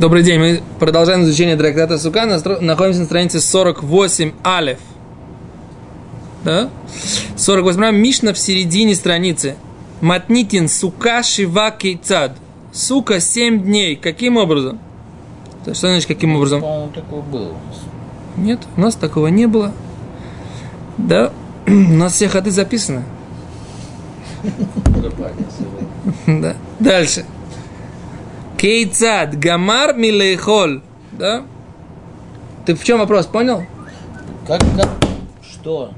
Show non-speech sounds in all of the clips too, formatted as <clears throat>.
Добрый день, мы продолжаем изучение трактата Сука, находимся на странице 48 Алев. Да? 48 Мишна в середине страницы. Матнитин Сука Шива Кейцад. Сука 7 дней. Каким образом? Что значит каким образом? По-моему, такое было. Нет, у нас такого не было. Да, <clears throat> у нас все ходы записаны. Да. <laughs> Дальше. Кейцад, гамар милейхол. Да? Ты в чем вопрос, понял? Как, как, что?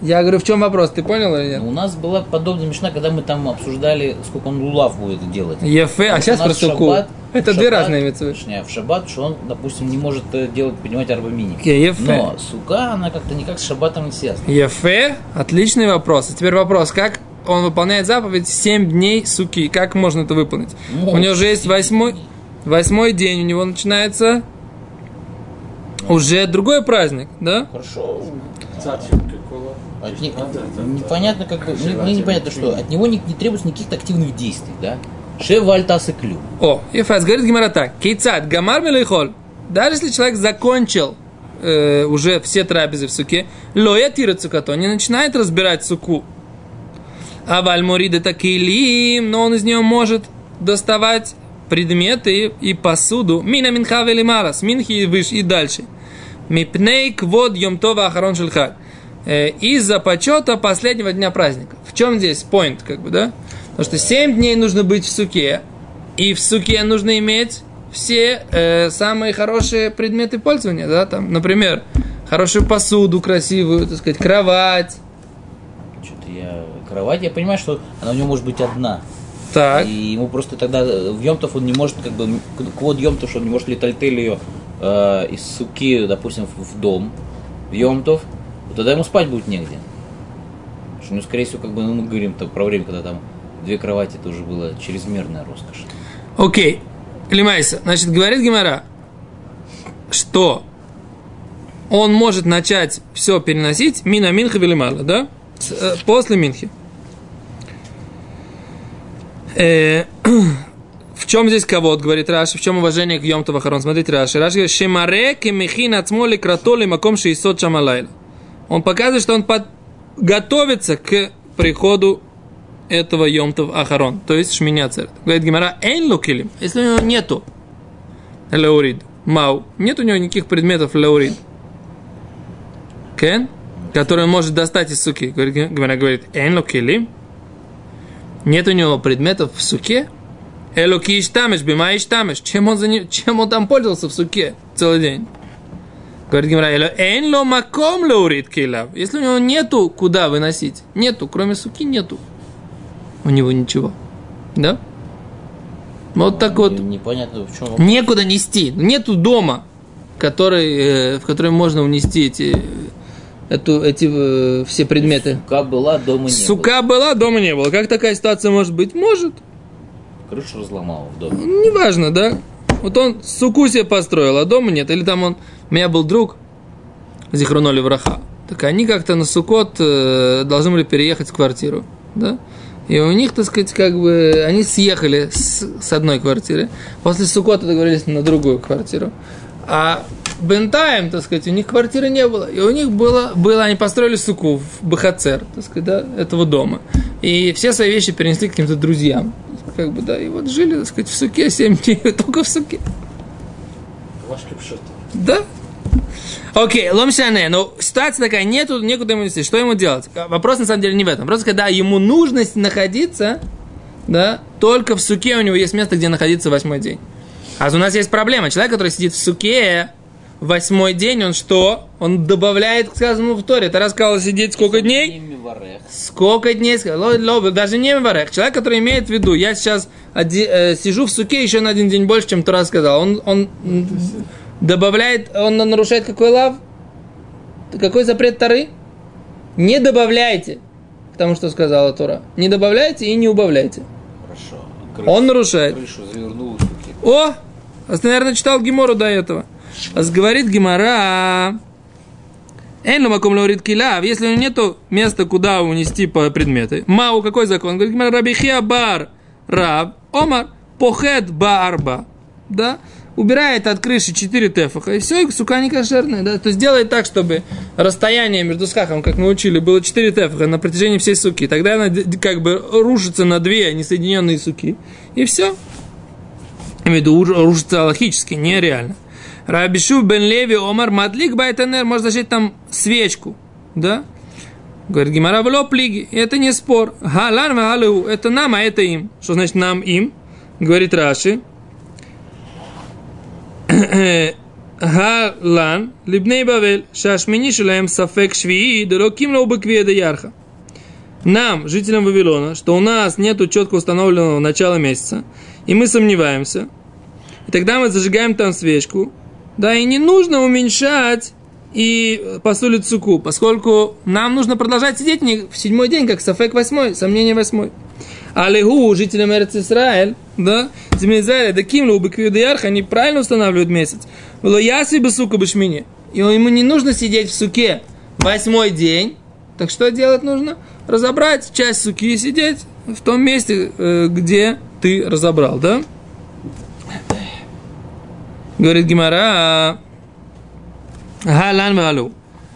Я говорю, в чем вопрос, ты понял или нет? Ну, У нас была подобная мечта, когда мы там обсуждали, сколько он лулав будет делать. Ефе, а сейчас про суку. Это две разные митцвы. В шаббат, что он, допустим, не может э, делать, поднимать арбамини. Ефе. Но сука, она как-то никак с шаббатом не связана. Ефе, отличный вопрос. А теперь вопрос, как он выполняет заповедь 7 дней суки? Как можно это выполнить? Ну, у него же есть восьмой, восьмой день, у него начинается уже другой праздник, да? Хорошо. От не- Надо это- непонятно, как бы, мне, непонятно, что от него не, не требуется никаких активных действий, да? Шевальтас и клю. О, Ефес, говорит Гимара так. Кейцад, гамар милейхоль. Даже если человек закончил э, уже все трапезы в суке, лоя тира цукато, не начинает разбирать суку. А вальморид это килим, но он из нее может доставать предметы и посуду. Мина минха велимара, с минхи и выше и дальше. Мипней квод йомтова ахарон шельхаль. Э, Из-за почета последнего дня праздника. В чем здесь point, как бы, да? Потому что 7 дней нужно быть в суке, и в суке нужно иметь все э, самые хорошие предметы пользования, да, там, например, хорошую посуду красивую, так сказать, кровать, Что-то я... Кровать, я понимаю, что она у него может быть одна. так, И ему просто тогда э, в Йомтов он не может, как бы, квод Йомтов, что он не может летальтель ее э, из суки, допустим, в, в дом, в Йомтов, вот тогда ему спать будет негде. Что, ну, скорее всего, как бы, ну, мы говорим -то про время, когда там две кровати, это уже была чрезмерная роскошь. Окей. Лимайса. Значит, говорит Гимара, что он может начать все переносить мина минха велимала, да? Э, после минхи. Э, <clears throat> в чем здесь кого говорит Раши, в чем уважение к Йомту Вахарон? Смотрите, Раши. Раши говорит, Шемаре кемихин ацмоли кратоли маком шейсот шамалайла. Он показывает, что он под... готовится к приходу этого Йомтов Ахарон, то есть Шминя Церет. Говорит Гимара, Эйн лукилим, если у него нету леурид, мау, нет у него никаких предметов леурид, кен, которые он может достать из суки. Говорит, Гимара говорит, Эйн лукилим, нет у него предметов в суке, Элоки иштамеш, бима иштамеш. Чем он, за не- чем он там пользовался в суке целый день? Говорит Гимара, «Эло эйн ло маком леурид килав. Если у него нету куда выносить, нету, кроме суки нету у него ничего. Да? Вот так вот. Непонятно, в чем Некуда нести. Нету дома, который, э, в который можно унести эти, эту, эти э, все предметы. Сука была, дома не Сука была, дома не было. Как такая ситуация может быть? Может. было. Крышу разломала в доме. Неважно, да? Вот он суку себе построил, а дома нет. Или там он... У меня был друг, Зихруноли Враха. Так они как-то на Сукот э, должны были переехать в квартиру, да? И у них, так сказать, как бы, они съехали с, с одной квартиры. После Сукота договорились на другую квартиру. А Бентаем, так сказать, у них квартиры не было. И у них было, было они построили суку в Бахацер, так сказать, да, этого дома. И все свои вещи перенесли к каким-то друзьям. Как бы, да, и вот жили, так сказать, в суке <laughs> 7 дней, только в суке. Ваш. Да? Окей, ломшане, но ситуация такая, нету, некуда ему нести. Что ему делать? Вопрос на самом деле не в этом. Просто когда ему нужно находиться, да, только в суке у него есть место, где находиться восьмой день. А у нас есть проблема. Человек, который сидит в суке восьмой день, он что? Он добавляет к сказанному в Торе. Ты рассказал сидеть сколько дней? Сколько дней? Даже не варех. Человек, который имеет в виду, я сейчас оди- э, сижу в суке еще на один день больше, чем Тура сказал. Он, он добавляет, он нарушает какой лав? Какой запрет Тары? Не добавляйте к тому, что сказала Тура. Не добавляйте и не убавляйте. Хорошо. Он нарушает. Крышу завернул. О! А ты, наверное, читал Гимору до этого. Говорит Гимара. Эйну маком лаурит килав, если у него нету места, куда унести по предметы. Мау, какой закон? Говорит, Гимара, рабихия бар, раб, омар, похет баарба. да, убирает от крыши 4 тефаха, и все, и сука не кошерная, да, то есть делает так, чтобы расстояние между скахом, как мы учили, было 4 тефаха на протяжении всей суки, тогда она как бы рушится на две несоединенные суки, и все. Я имею в виду, рушится логически, нереально. Рабишу бен Леви Омар Мадлик Байтенер может зажечь там свечку, да? Говорит Гимара плиги. Это не спор. Галан галу. Это нам, а это им. Что значит нам, им? Говорит Раши. <clears throat> Галан либней Бавель. Шашмини шелаем сафек швии. Дороким лоубекведа ярха. Нам, жителям Вавилона, что у нас нет четко установленного начала месяца, и мы сомневаемся, и тогда мы зажигаем там свечку, да, и не нужно уменьшать и посулит суку, поскольку нам нужно продолжать сидеть в седьмой день, как Сафек восьмой, сомнение восьмой. Алигу, жителям Эрц Исраэль, да, земли Израиля, да кимлу, беквиудаярх, они правильно устанавливают месяц. Было яси бы сука бешмине. И ему не нужно сидеть в суке восьмой день. Так что делать нужно? Разобрать часть суки и сидеть в том месте, э, где ты разобрал, да? Говорит Гимара, Галан валу.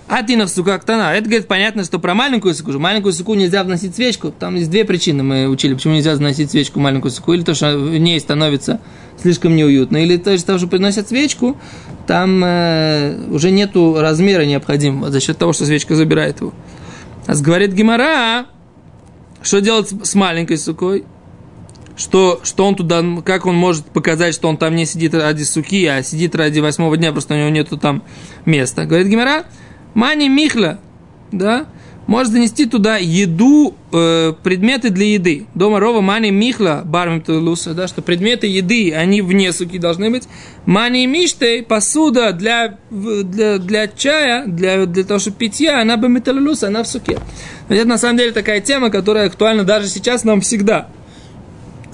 Атина в сука ктана. Это, говорит, понятно, что про маленькую суку. Маленькую суку нельзя вносить свечку. Там есть две причины мы учили, почему нельзя вносить свечку маленькую суку. Или то, что в ней становится слишком неуютно. Или то, что, что приносят свечку, там э, уже нету размера необходимого за счет того, что свечка забирает его. А говорит Гимара, что делать с маленькой сукой? Что, что он туда, как он может показать, что он там не сидит ради суки, а сидит ради восьмого дня, просто у него нету там места. Говорит Гимара, мани михла, да, может занести туда еду, э, предметы для еды. Дома рова мани михла, бармим луса, да, что предметы еды, они вне суки должны быть. Мани миштей, посуда для, для, для чая, для, для того, чтобы питья, она бы металлюса, она в суке. Это на самом деле такая тема, которая актуальна даже сейчас нам всегда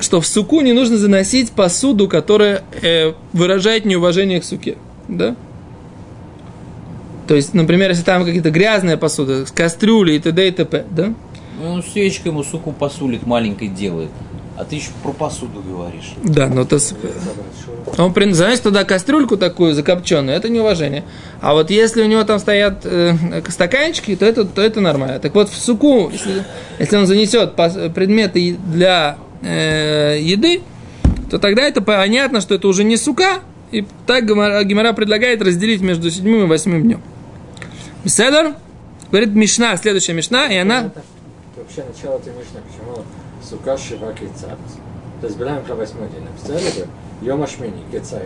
что в суку не нужно заносить посуду, которая э, выражает неуважение к суке. Да? То есть, например, если там какие-то грязная посуда, кастрюли и т.д. и т.п. Да? Ну, он свечкой ему суку посулит маленькой делает. А ты еще про посуду говоришь. Да, но то... Он заносит туда кастрюльку такую закопченную, это неуважение. А вот если у него там стоят э, стаканчики, то это, то это нормально. Так вот, в суку, если, если он занесет предметы для э, еды, то тогда это понятно, что это уже не сука, и так Гимара предлагает разделить между седьмым и восьмым днем. Седор говорит Мишна, следующая Мишна, и она... Это вообще начало этой Мишны, почему сука шива кицат. Разбираем про восьмой день. Написали бы Йома Шмини, Кецай.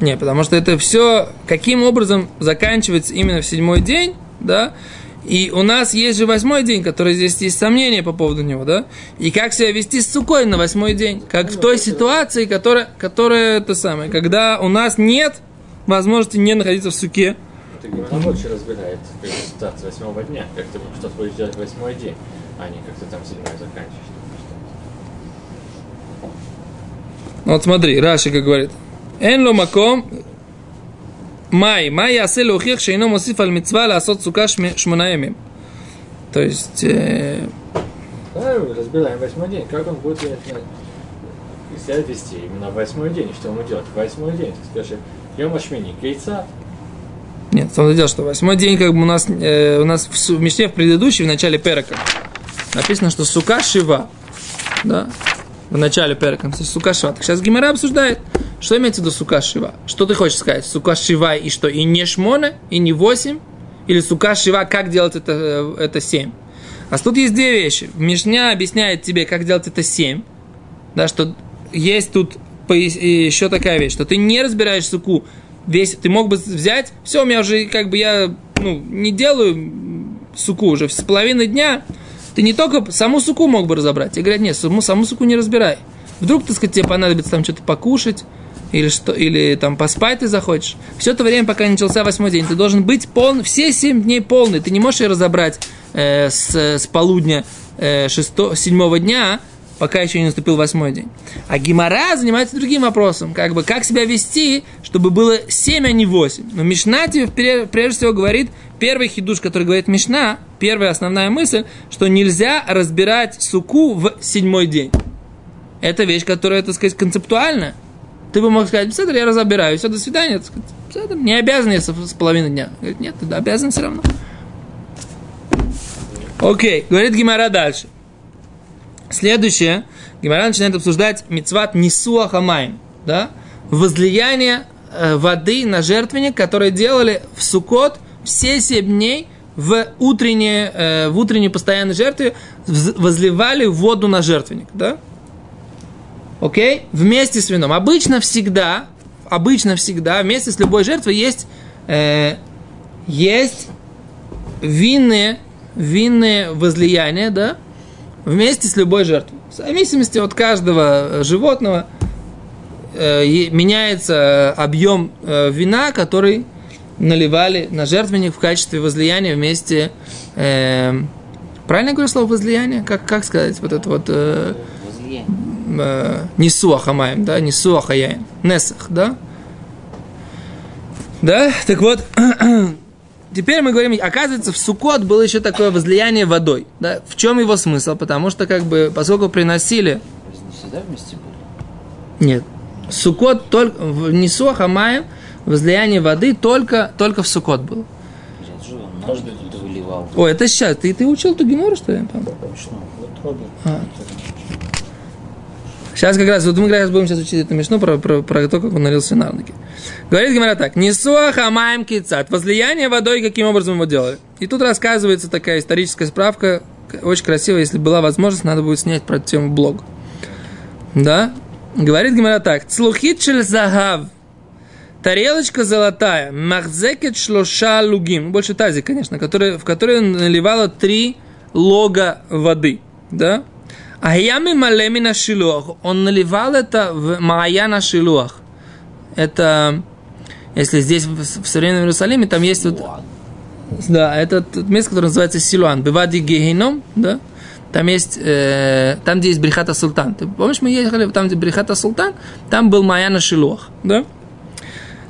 Не, потому что это все, каким образом заканчивается именно в седьмой день, да, и у нас есть же восьмой день, который здесь есть сомнения по поводу него, да? И как себя вести с сукой на восьмой день? Как в той ситуации, которая, которая это самое, когда у нас нет возможности не находиться в суке. Это Гимара больше разбирает ситуацию восьмого дня, как ты что будешь делать восьмой день, а не как ты там седьмой заканчиваешь. Вот смотри, Раши как говорит. Эн ло маком Май. Май ясе леухих шейно мосиф аль митцва ласот сука шмона ямим. То есть... Э... Разбираем восьмой день. Как он будет себя вести именно восьмой день? Что ему делать? Восьмой день. Ты скажешь, Йом Ашмини, Кейца. Нет, самое дело, что восьмой день, как бы у нас, э, у нас в, в Мишне в предыдущей, в начале Перека, написано, что сука шива. Да? В начале Перека. Сука шива. Так сейчас Гимера обсуждает. Что имеется в виду сука шива? Что ты хочешь сказать? Сука шива и что? И не шмона, и не восемь? Или сука шива, как делать это, э, это семь? А тут есть две вещи. Мишня объясняет тебе, как делать это семь. Да, что есть тут еще такая вещь, что ты не разбираешь суку весь, ты мог бы взять, все, у меня уже как бы я ну, не делаю суку уже с половины дня, ты не только саму суку мог бы разобрать. И говорят, нет, саму, саму суку не разбирай. Вдруг, так сказать, тебе понадобится там что-то покушать, или, что, или там поспать ты захочешь. Все это время, пока начался восьмой день, ты должен быть полный, все семь дней полный. Ты не можешь ее разобрать э, с, с полудня э, шесто, седьмого дня, пока еще не наступил восьмой день. А Гимара занимается другим вопросом, как бы как себя вести, чтобы было семь, а не восемь. Но Мишна тебе прежде всего говорит, первый хидуш, который говорит Мишна, первая основная мысль, что нельзя разбирать суку в седьмой день. Это вещь, которая, так сказать, концептуальна. Ты бы мог сказать, Седр, я разобираю, все, до свидания. Седр, не обязан я с половины дня. Говорит, нет, ты обязан все равно. Окей, говорит Гимара дальше. Следующее, Гимара начинает обсуждать мицват Нисуа Хамайн, да, возлияние э, воды на жертвенник, которые делали в Сукот все семь дней в утреннее, э, в утренней постоянной жертве вз- возливали воду на жертвенник, да? Окей? Вместе с вином. Обычно всегда, обычно всегда, вместе с любой жертвой есть, э, есть винные, винные возлияния, да? Вместе с любой жертвой. В зависимости от каждого животного э, меняется объем э, вина, который наливали на жертвенник в качестве возлияния вместе. э, правильно я говорю слово возлияние? Как, как сказать? Вот это вот э. Э, Нисуа Хамаем, да? Нисуа Хаяем. Несах, да? Да? Так вот, <clears throat> теперь мы говорим, оказывается, в Сукот было еще такое возлияние водой. Да? В чем его смысл? Потому что, как бы, поскольку приносили не всегда вместе были? нет. Сукот только в Нисуа Хамаем возлияние воды только, только в Сукот было. Каждый выливал. О, это сейчас. Ты, ты учил ту гемору, что ли? Пам? Смешно. Вот Роберт. А. Сейчас как раз, вот мы как раз будем сейчас учить эту мешну про, про, про то, как он налил свинарники. Говорит Гимара так. Нисуа хамаем кицат. Возлияние водой, каким образом его делали. И тут рассказывается такая историческая справка, очень красивая. Если была возможность, надо будет снять про эту тему блог. Да? Говорит Гимара так. Цлухит загав. Тарелочка золотая. Махзекет шлоша лугим. Ну, Больше тазик, конечно, который, в которой наливала три лога воды. Да? А ями малеми на шилуах. Он наливал это в Маая на шилуах. Это, если здесь в, современном Иерусалиме, там есть вот да, это место, которое называется Силуан. Бивади Гехином, да? Там есть, э, там, где есть Брихата Султан. Ты помнишь, мы ехали там, где Брихата Султан, там был Маяна Шилуах, да?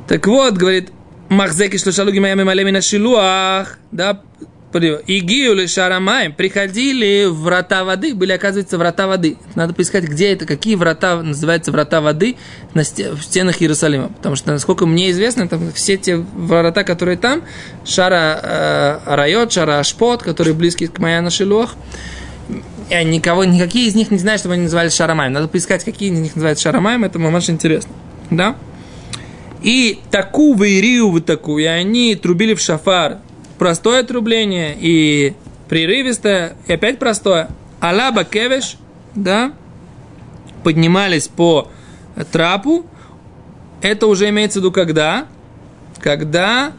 Так вот, говорит, Махзеки шлушалуги моями малеми на Шилуах, да? Игию ли шарамаем, приходили в врата воды, были, оказывается, врата воды. Надо поискать, где это, какие врата называются врата воды на сте- в стенах Иерусалима. Потому что, насколько мне известно, там все те врата, которые там, Шара э, Райот, Шара Ашпот, которые близки к Маяна Шилуах, я никого, никакие из них не знаю, чтобы они назывались Шарамаем. Надо поискать, какие из них называются Шарамаем, это мамаш интересно. Да? И таку ирию вот такую, и они трубили в шафар. Простое трубление и прерывистое, и опять простое. Алаба кевеш, да, поднимались по трапу. Это уже имеется в виду когда? Когда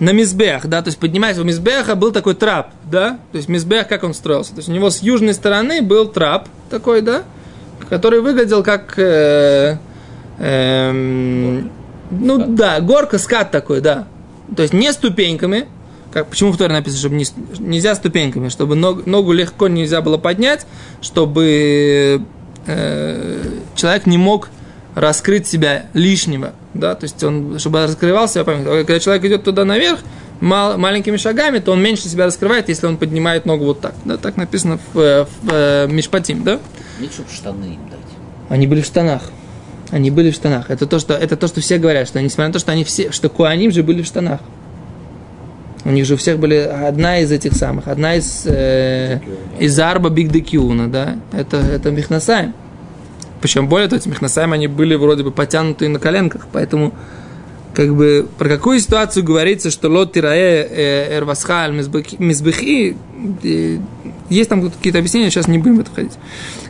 на мизбех, да, то есть поднимаясь у мизбеха был такой трап, да, то есть мизбех как он строился, то есть у него с южной стороны был трап такой, да, который выглядел как, э, эм, ну да, горка, скат такой, да, то есть не ступеньками, как, почему в Торе написано, чтобы не, нельзя ступеньками, чтобы ног- ногу легко нельзя было поднять, чтобы э, человек не мог раскрыть себя лишнего, да, то есть он, чтобы раскрывал себя, память. когда человек идет туда наверх, мал- маленькими шагами, то он меньше себя раскрывает, если он поднимает ногу вот так, да, так написано в, э, в э, Мишпатим, да. Чтобы штаны им дать. Они были в штанах. Они были в штанах. Это то, что, это то, что все говорят, что несмотря на то, что они все, что Куаним же были в штанах. У них же у всех были одна из этих самых, одна из, э, из Арба Биг Декиуна, да, это, это Михнасаем. Причем более того, эти Михнасаем, они были вроде бы потянутые на коленках, поэтому как бы про какую ситуацию говорится, что лот тирае э, эрвасхаль мизбехи, э, есть там какие-то объяснения, сейчас не будем в это входить.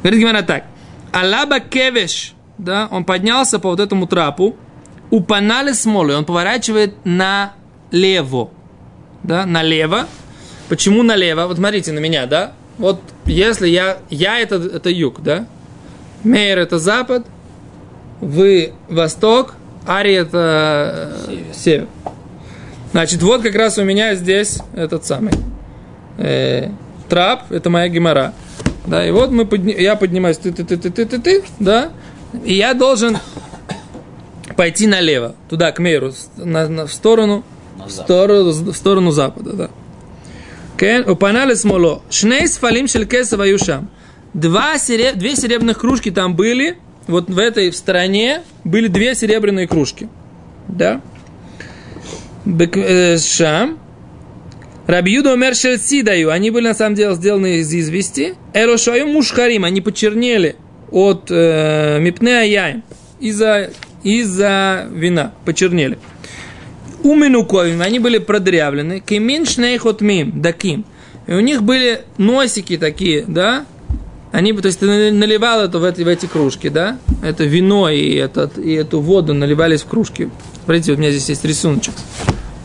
Говорит Гимара так. Алаба кевеш, да, он поднялся по вот этому трапу, упанали смолы, он поворачивает налево, да, налево. Почему налево? Вот смотрите на меня, да? Вот если я, я это, это юг, да? Мейер это запад, вы восток, Ари это э, Север. север. Значит, вот как раз у меня здесь этот самый э, трап, это моя гемора. Да, и вот мы подни- я поднимаюсь, ты, ты, ты, ты, ты, ты, ты, да, и я должен пойти налево, туда, к Мейру, на, на- в сторону, в сторону, запада, да. Кен, э, упанали смоло. Шней сфалим шелькеса ваюшам. Два сереб... Две серебряных кружки там были. Вот в этой в стороне были две серебряные кружки. Да? Э, шам. Рабиуда умер даю. Они были на самом деле сделаны из извести. Эрошаю мушхарим. Они почернели от э, мипнея из-за из-за вина. Почернели. Уминуковим. Они были продрявлены. Кемин шнейхот мим. Даким. И у них были носики такие, да? Они, то есть, ты наливал это в эти, в эти кружки, да? Это вино и, этот, и эту воду наливались в кружки. Смотрите, у меня здесь есть рисуночек.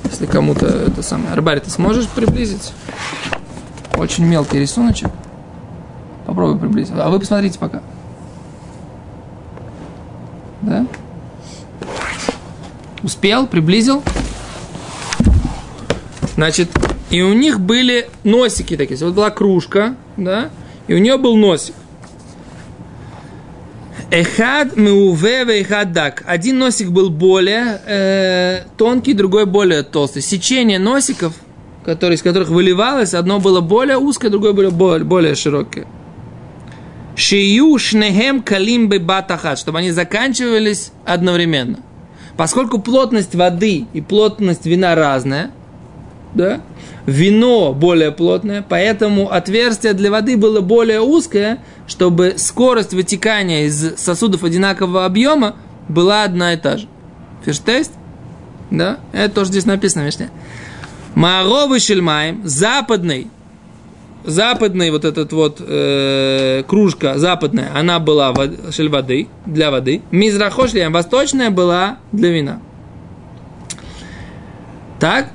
Если кому-то это самое. Арбари, ты сможешь приблизить? Очень мелкий рисуночек. Попробуй приблизить. А вы посмотрите пока. Да? Успел? Приблизил? Значит, и у них были носики такие. Вот была кружка, да? И у нее был носик. Эхад меуве эхад дак. Один носик был более э, тонкий, другой более толстый. Сечение носиков, которые, из которых выливалось, одно было более узкое, другое было более, более широкое. Шию шнехем калим батахат, чтобы они заканчивались одновременно. Поскольку плотность воды и плотность вина разная, да, вино более плотное, поэтому отверстие для воды было более узкое, чтобы скорость вытекания из сосудов одинакового объема была одна и та же. Ферштест? Да? Это тоже здесь написано Мишне. Маровый шельмаем, западный, западный вот этот вот э, кружка западная, она была шель воды, для воды. Мизрахошлиям, восточная была для вина. Так,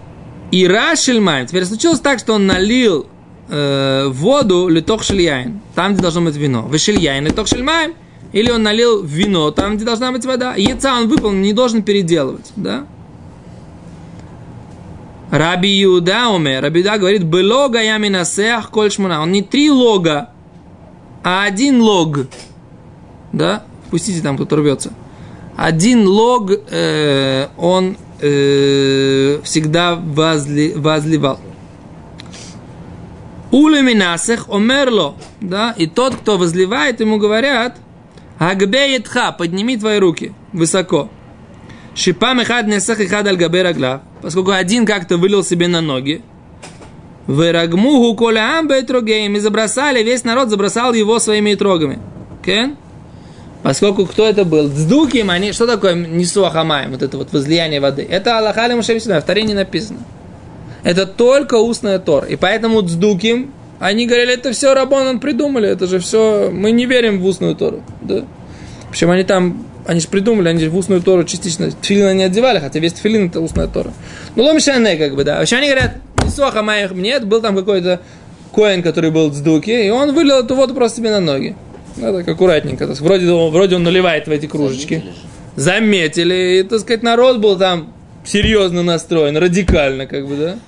и Рашельмайн. Теперь случилось так, что он налил э, воду литох шельяин, там, где должно быть вино. В шельяин литох шельмайн. Или он налил вино там, где должна быть вода. Яйца он выполнил, не должен переделывать. Да? Раби Юда умер. Раби Юда говорит, было я минасех коль шмуна. Он не три лога, а один лог. Да? Пустите там, кто рвется. Один лог, э, он э, всегда возли, возливал. Улеминасех омерло, да, и тот, кто возливает, ему говорят, Агбеетха, подними твои руки высоко. Шипам ихад несах ихад аль габе поскольку один как-то вылил себе на ноги. Верагмуху коля амбетрогеем, и забросали, весь народ забросал его своими трогами. Okay? Поскольку кто это был? Дздуким, они, что такое нисуахамаем, вот это вот возлияние воды? Это Аллахали Мушевисина, в Таре не написано. Это только устная Тор. И поэтому дздуким, они говорили, это все Рабонан придумали, это же все, мы не верим в устную Тору. Да? Причем они там, они же придумали, они же в устную Тору частично тфилина не одевали, хотя весь тфилин это устная Тора. Ну, ломишане, как бы, да. Вообще они говорят, нисуахамаем нет, был там какой-то коин, который был дздуки, и он вылил эту воду просто себе на ноги. Ну, так аккуратненько. Есть, вроде, вроде он наливает в эти кружечки. Заметили. Заметили. И, так сказать, народ был там серьезно настроен, радикально, как бы, да?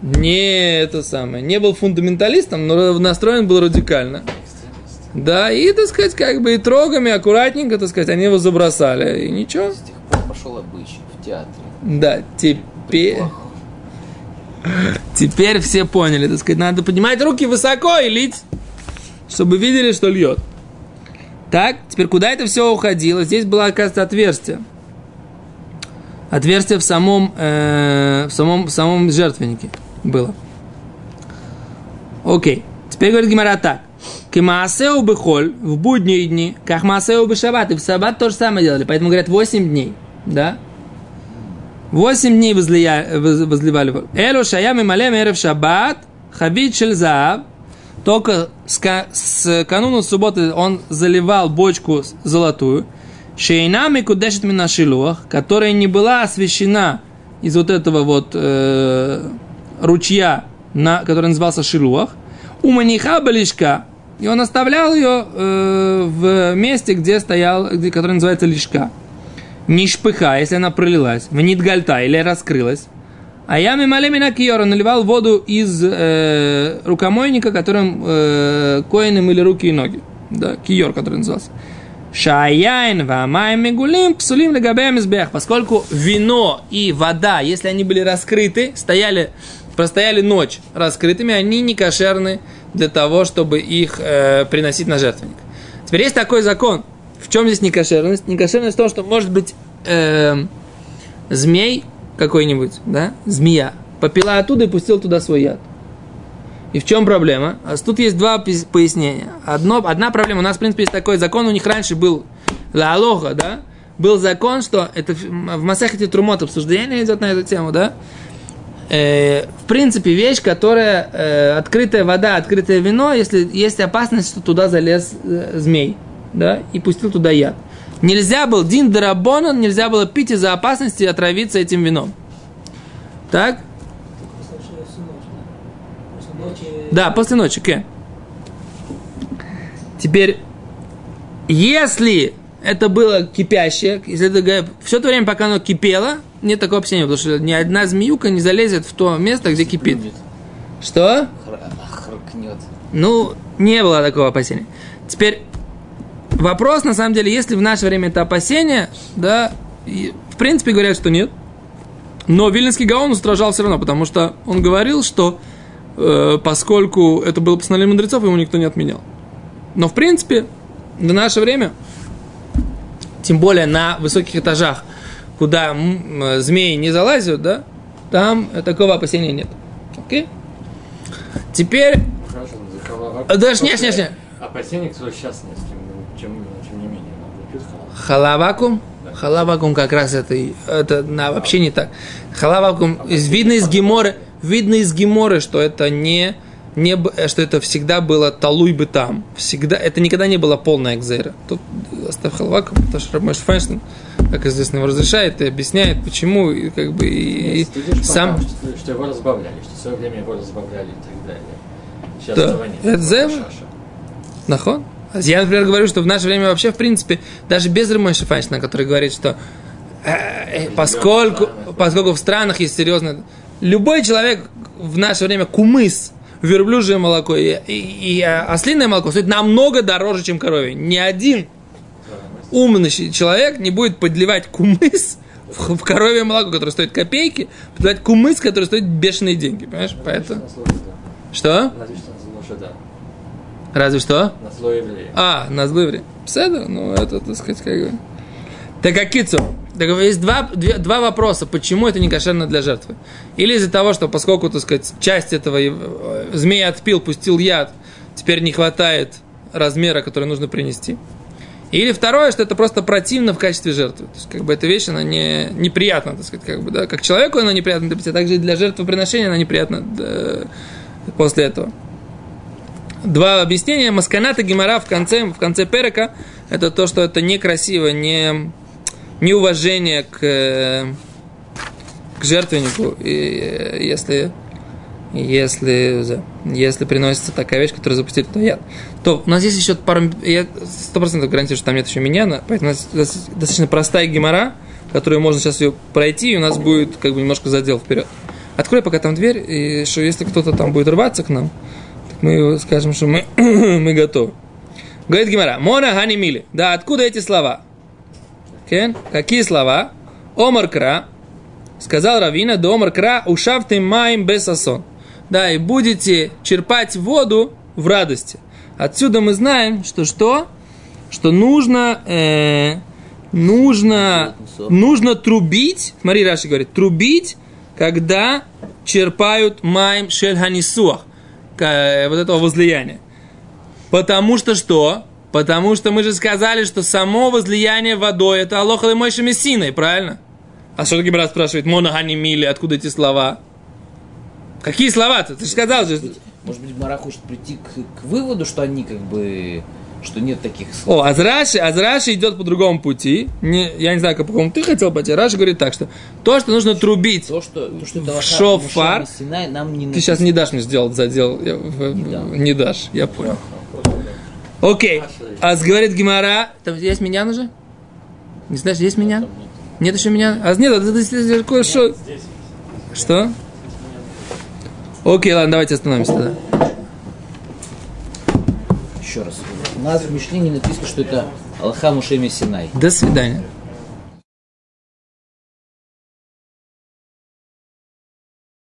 Не это самое. Не был фундаменталистом, но настроен был радикально. Да, и, так сказать, как бы и трогами, аккуратненько, так сказать, они его забросали. И ничего. С тех пор пошел обычай в театре. Да, теперь... Теперь все поняли, так сказать, надо поднимать руки высоко и лить чтобы видели, что льет. Так, теперь куда это все уходило? Здесь было, оказывается, отверстие. Отверстие в самом, э, в самом, в самом жертвеннике было. Окей. Теперь говорит Гимара так. Кемаасеу бихоль в будние дни, как маасеу бы шаббат. И в шаббат то же самое делали. Поэтому говорят 8 дней. Да? 8 дней возлия, возливали. Элу шаями малем эрев шаббат, хавит шельзаав, только с, с кануна субботы он заливал бочку золотую, шейнами кудешит минашилуах, которая не была освящена из вот этого вот э, ручья, на, который назывался Шилуах, у маниха балишка, и он оставлял ее э, в месте, где стоял, где, который называется лишка. Не шпыха, если она пролилась, в нитгальта или раскрылась, а я мималемина киора наливал воду из э, рукомойника, которым э, коины мыли руки и ноги. Да, киор, который назывался. Шаяин вамаем мигулим псулим. Поскольку вино и вода, если они были раскрыты, стояли, простояли ночь раскрытыми, они не кошерны для того, чтобы их э, приносить на жертвенник. Теперь есть такой закон. в чем здесь некошерность? Некошерность в том, что может быть эм, змей какой-нибудь, да, змея, попила оттуда и пустил туда свой яд. И в чем проблема? А тут есть два пояснения. Одно, одна проблема, у нас, в принципе, есть такой закон, у них раньше был лаалоха, да, был закон, что это в Масахете Трумот обсуждение идет на эту тему, да, Э, в принципе, вещь, которая э, открытая вода, открытое вино, если есть опасность, что туда залез э, змей, да, и пустил туда яд. Нельзя был, Дин Дарабонан, нельзя было пить из-за опасности отравиться этим вином. Так? Да? После ночи... Да, после ночи, ке. Теперь, если это было кипящее, если это все это время, пока оно кипело, нет такого опасения, потому что ни одна змеюка не залезет в то место, где кипит. Что? Хр- Хракнет. Ну, не было такого опасения. Теперь вопрос, на самом деле, если в наше время это опасение, да, в принципе говорят, что нет. Но Вильнинский Гаон устражал все равно, потому что он говорил, что э, поскольку это было постановление мудрецов, ему никто не отменял. Но в принципе, в наше время, тем более на высоких этажах, куда э, змеи не залазят, да, там такого опасения нет. Окей? Теперь Хорошо, за не, не, не. Опасений, которые сейчас нет, тем, чем, тем не менее, надо пьют халава. Халавакум? Халавакум как раз это, и- это на, вообще не так. Халавакум, видно из Геморы, видно из Геморы, что это не, не, э, что это всегда было талуй бы там. Всегда, это никогда не было полная экзера. Тут оставь халавакум, потому что Рамеш Файнштейн, как известно, его разрешает и объясняет, почему, и как бы, и, Нет, по сам... что, что его разбавляли, что в свое время его разбавляли и так далее. Сейчас Да. этого нет. Это. Нахон? Я, например, говорю, что в наше время вообще, в принципе, даже без Рамой Шифаншина, который говорит, что э, э, поскольку, поскольку в странах есть серьезно... Любой человек в наше время кумыс, верблюжье молоко и, и, и, э, ослиное молоко стоит намного дороже, чем коровье. Ни один умный человек не будет подливать кумыс в, в коровье молоко, которое стоит копейки, подливать кумыс, который стоит бешеные деньги, понимаешь? Поэтому... Что? Разве что на зло. Разве что? На зло еврея. А. Седер, ну это, так сказать, как бы. Так как кицу. Так есть два, две- два вопроса, почему это не кошерно для жертвы. Или из-за того, что поскольку, так сказать, часть этого э, змея отпил, пустил яд, теперь не хватает размера, который нужно принести. Или второе, что это просто противно в качестве жертвы. То есть, как бы эта вещь, она не, неприятна, так сказать, как бы, да. Как человеку она неприятна, а также и для жертвоприношения она неприятна да, после этого. Два объяснения. Масканата Гимара в конце, в конце перека это то, что это некрасиво, не, неуважение к, э, к жертвеннику. И э, если, если, если приносится такая вещь, которая запустит туда яд. То у нас есть еще пару... Я сто процентов гарантирую, что там нет еще меня, поэтому у нас дос- достаточно простая гемора, которую можно сейчас ее пройти, и у нас будет как бы немножко задел вперед. Открой пока там дверь, и что если кто-то там будет рваться к нам, мы скажем, что мы, <coughs> мы готовы. Говорит Гимара, Мона Хани Мили. Да, откуда эти слова? Кен? Какие слова? Омар Кра. Сказал Равина, да Омар Кра, ушавты маем бесасон. Да, и будете черпать воду в радости. Отсюда мы знаем, что что? Что нужно, э, нужно, нужно трубить, смотри, Раши говорит, трубить, когда черпают маем шельханисуах, вот этого возлияния. Потому что что? Потому что мы же сказали, что само возлияние водой это Алоха Мойша Мессиной, правильно? А что Гибра спрашивает, Монахани Мили, откуда эти слова? Какие слова-то? Ты же сказал же. Может быть, Мара хочет прийти к, к выводу, что они как бы, что нет таких слов. О, Азраши, Азраши идет по другому пути. Не, я не знаю, как по какому ты хотел пойти. Раши говорит так, что то, что нужно трубить. То, что, то, что это В шофар. Синай, нам не Ты сейчас не дашь мне сделать задел. Я- Не дам. не дашь, я понял. Окей. А говорит Гимара. Там есть меня уже? Не знаешь, есть меня? Нет. Нет еще меня? А нет, это, это, это кое-что. Что? Окей, ладно, давайте остановимся тогда. Еще раз. У нас в Мишне не написано, что это Аллаха Мушеми Синай. До свидания.